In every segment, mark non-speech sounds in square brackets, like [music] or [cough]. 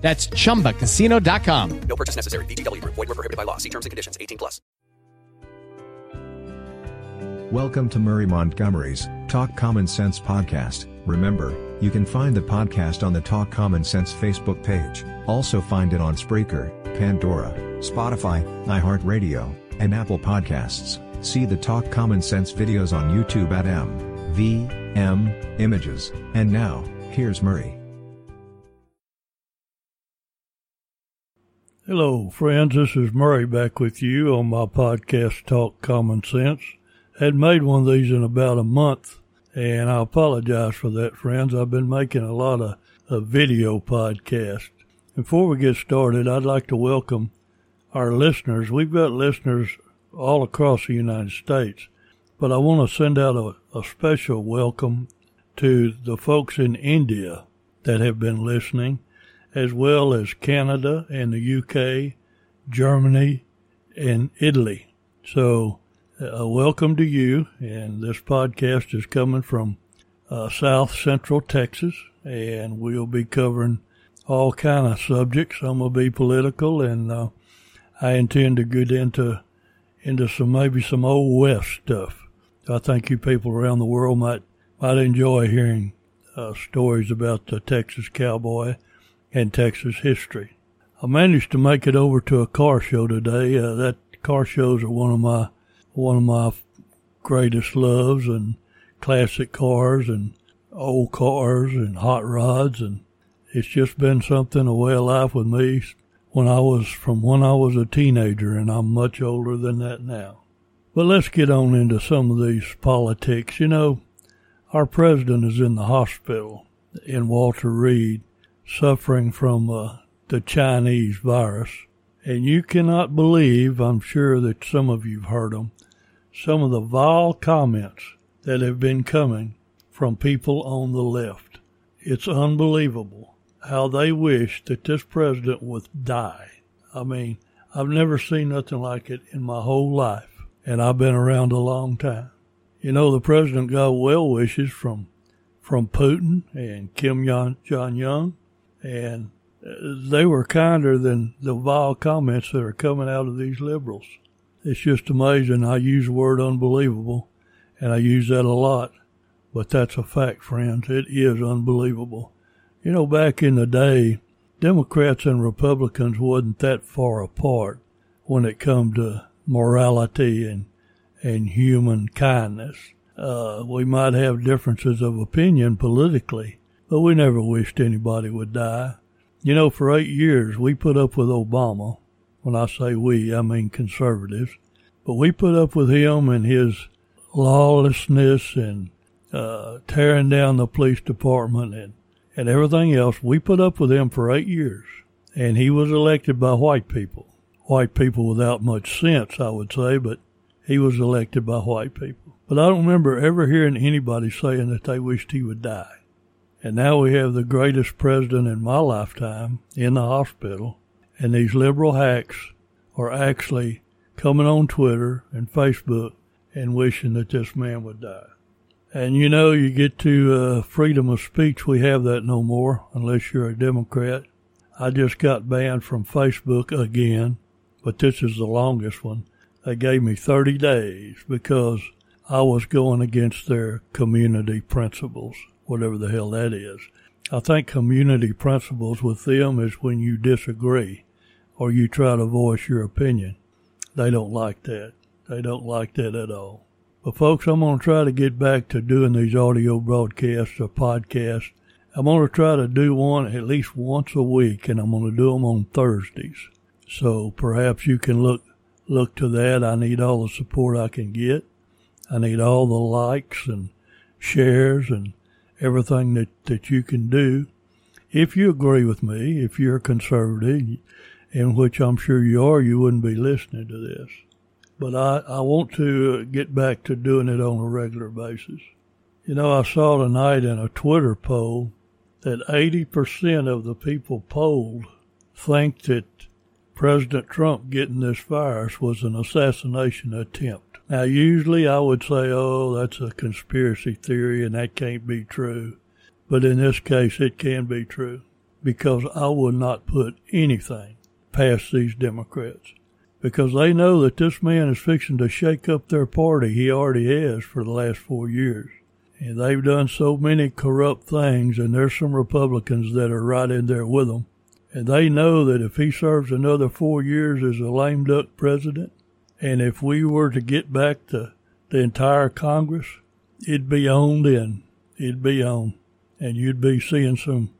That's chumbacasino.com. No purchase necessary. VGW Group. Void were prohibited by law. See terms and conditions. 18 plus. Welcome to Murray Montgomery's Talk Common Sense podcast. Remember, you can find the podcast on the Talk Common Sense Facebook page. Also find it on Spreaker, Pandora, Spotify, iHeartRadio, and Apple Podcasts. See the Talk Common Sense videos on YouTube at M, V, M, Images. And now, here's Murray. Hello, friends. This is Murray back with you on my podcast, Talk Common Sense. Had made one of these in about a month, and I apologize for that, friends. I've been making a lot of, of video podcasts. Before we get started, I'd like to welcome our listeners. We've got listeners all across the United States, but I want to send out a, a special welcome to the folks in India that have been listening as well as Canada and the UK, Germany, and Italy. So, uh, welcome to you. And this podcast is coming from uh, South Central Texas, and we'll be covering all kind of subjects. Some will be political, and uh, I intend to get into into some maybe some old west stuff. I think you people around the world might might enjoy hearing uh, stories about the Texas cowboy and Texas history. I managed to make it over to a car show today. Uh, that car shows are one of my one of my greatest loves and classic cars and old cars and hot rods and it's just been something a way of life with me when I was from when I was a teenager and I'm much older than that now. But let's get on into some of these politics. You know, our president is in the hospital in Walter Reed suffering from uh, the Chinese virus. And you cannot believe, I'm sure that some of you've heard them, some of the vile comments that have been coming from people on the left. It's unbelievable how they wish that this president would die. I mean, I've never seen nothing like it in my whole life, and I've been around a long time. You know, the president got well wishes from from Putin and Kim Jong Un and they were kinder than the vile comments that are coming out of these liberals. It's just amazing. I use the word unbelievable, and I use that a lot, but that's a fact, friends. It is unbelievable. You know, back in the day, Democrats and Republicans wasn't that far apart when it come to morality and and human kindness. Uh, we might have differences of opinion politically, but we never wished anybody would die. You know, for eight years we put up with Obama. When I say we, I mean conservatives. But we put up with him and his lawlessness and uh, tearing down the police department and, and everything else. We put up with him for eight years. And he was elected by white people. White people without much sense, I would say, but he was elected by white people. But I don't remember ever hearing anybody saying that they wished he would die. And now we have the greatest president in my lifetime in the hospital. And these liberal hacks are actually coming on Twitter and Facebook and wishing that this man would die. And you know, you get to uh, freedom of speech, we have that no more unless you're a Democrat. I just got banned from Facebook again, but this is the longest one. They gave me 30 days because I was going against their community principles whatever the hell that is. I think community principles with them is when you disagree or you try to voice your opinion. They don't like that. They don't like that at all. But folks, I'm going to try to get back to doing these audio broadcasts or podcasts. I'm going to try to do one at least once a week and I'm going to do them on Thursdays. So perhaps you can look, look to that. I need all the support I can get. I need all the likes and shares and everything that, that you can do. If you agree with me, if you're a conservative, in which I'm sure you are, you wouldn't be listening to this. but I, I want to uh, get back to doing it on a regular basis. You know, I saw tonight in a Twitter poll that 80% of the people polled think that President Trump getting this virus was an assassination attempt. Now, usually I would say, oh, that's a conspiracy theory and that can't be true. But in this case, it can be true because I will not put anything past these Democrats because they know that this man is fixing to shake up their party. He already has for the last four years. And they've done so many corrupt things, and there's some Republicans that are right in there with them. And they know that if he serves another four years as a lame duck president, and if we were to get back to the entire Congress, it'd be on then. It'd be on. And you'd be seeing some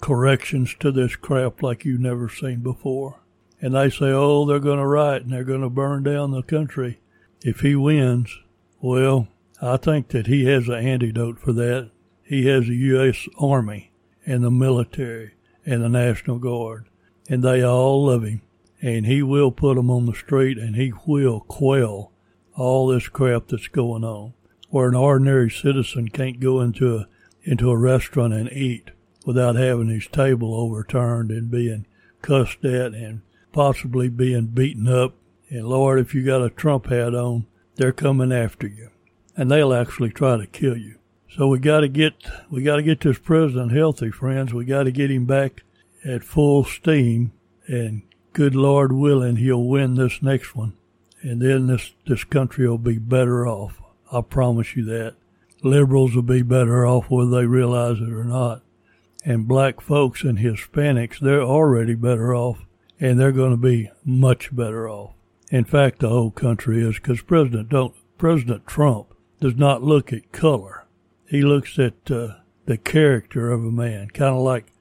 corrections to this crap like you've never seen before. And they say, oh, they're going to riot and they're going to burn down the country if he wins. Well, I think that he has an antidote for that. He has the U.S. Army and the military and the National Guard, and they all love him. And he will put them on the street and he will quell all this crap that's going on. Where an ordinary citizen can't go into a, into a restaurant and eat without having his table overturned and being cussed at and possibly being beaten up. And Lord, if you got a Trump hat on, they're coming after you and they'll actually try to kill you. So we got to get we got to get this president healthy, friends. We got to get him back at full steam, and good Lord willing, he'll win this next one, and then this this country will be better off. I promise you that. Liberals will be better off whether they realize it or not, and black folks and Hispanics they're already better off, and they're going to be much better off. In fact, the whole country is because President don't President Trump does not look at color. He looks at uh, the character of a man, kind of like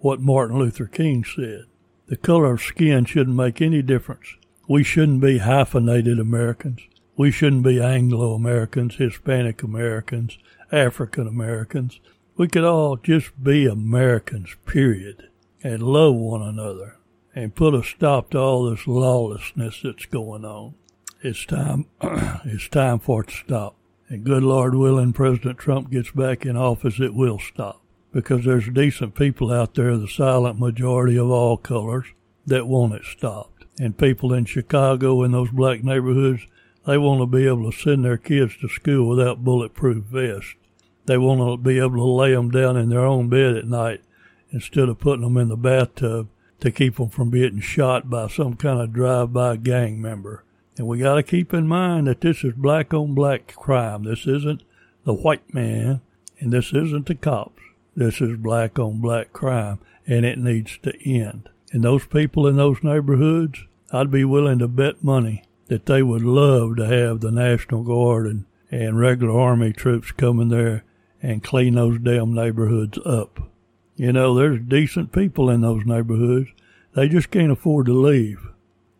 what Martin Luther King said. The color of skin shouldn't make any difference. We shouldn't be hyphenated Americans. We shouldn't be Anglo Americans, Hispanic Americans, African Americans. We could all just be Americans, period, and love one another and put a stop to all this lawlessness that's going on. It's time, [clears throat] it's time for it to stop. And good Lord willing, President Trump gets back in office, it will stop. Because there's decent people out there, the silent majority of all colors, that want it stopped. And people in Chicago in those black neighborhoods, they want to be able to send their kids to school without bulletproof vests. They want to be able to lay them down in their own bed at night instead of putting them in the bathtub to keep them from being shot by some kind of drive-by gang member. And we got to keep in mind that this is black on black crime. This isn't the white man, and this isn't the cops. This is black on black crime, and it needs to end. And those people in those neighborhoods, I'd be willing to bet money that they would love to have the National Guard and, and regular Army troops come in there and clean those damn neighborhoods up. You know, there's decent people in those neighborhoods. They just can't afford to leave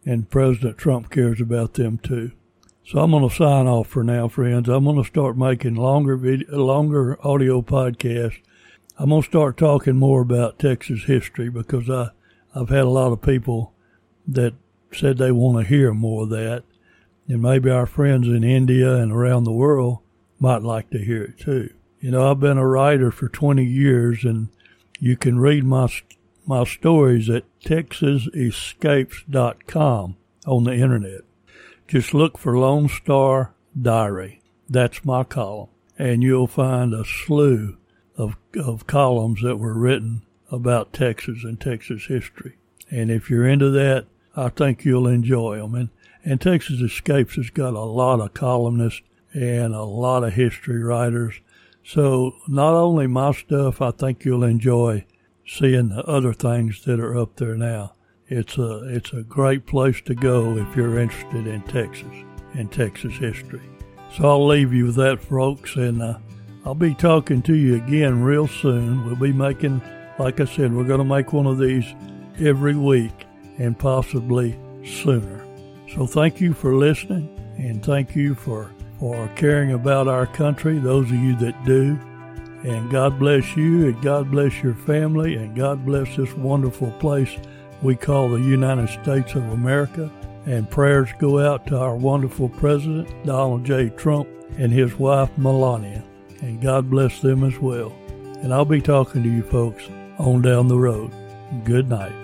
and President Trump cares about them too. So I'm going to sign off for now, friends. I'm going to start making longer video, longer audio podcasts. I'm going to start talking more about Texas history because I, I've had a lot of people that said they want to hear more of that. And maybe our friends in India and around the world might like to hear it too. You know, I've been a writer for 20 years and you can read my my stories at texasescapes.com on the internet. Just look for Lone Star Diary. That's my column. And you'll find a slew of, of columns that were written about Texas and Texas history. And if you're into that, I think you'll enjoy them. And, and Texas Escapes has got a lot of columnists and a lot of history writers. So not only my stuff, I think you'll enjoy seeing the other things that are up there now. It's a it's a great place to go if you're interested in Texas and Texas history. So I'll leave you with that, folks, and uh, I'll be talking to you again real soon. We'll be making, like I said, we're going to make one of these every week and possibly sooner. So thank you for listening, and thank you for for caring about our country. Those of you that do. And God bless you, and God bless your family, and God bless this wonderful place we call the United States of America. And prayers go out to our wonderful President, Donald J. Trump, and his wife, Melania. And God bless them as well. And I'll be talking to you folks on down the road. Good night.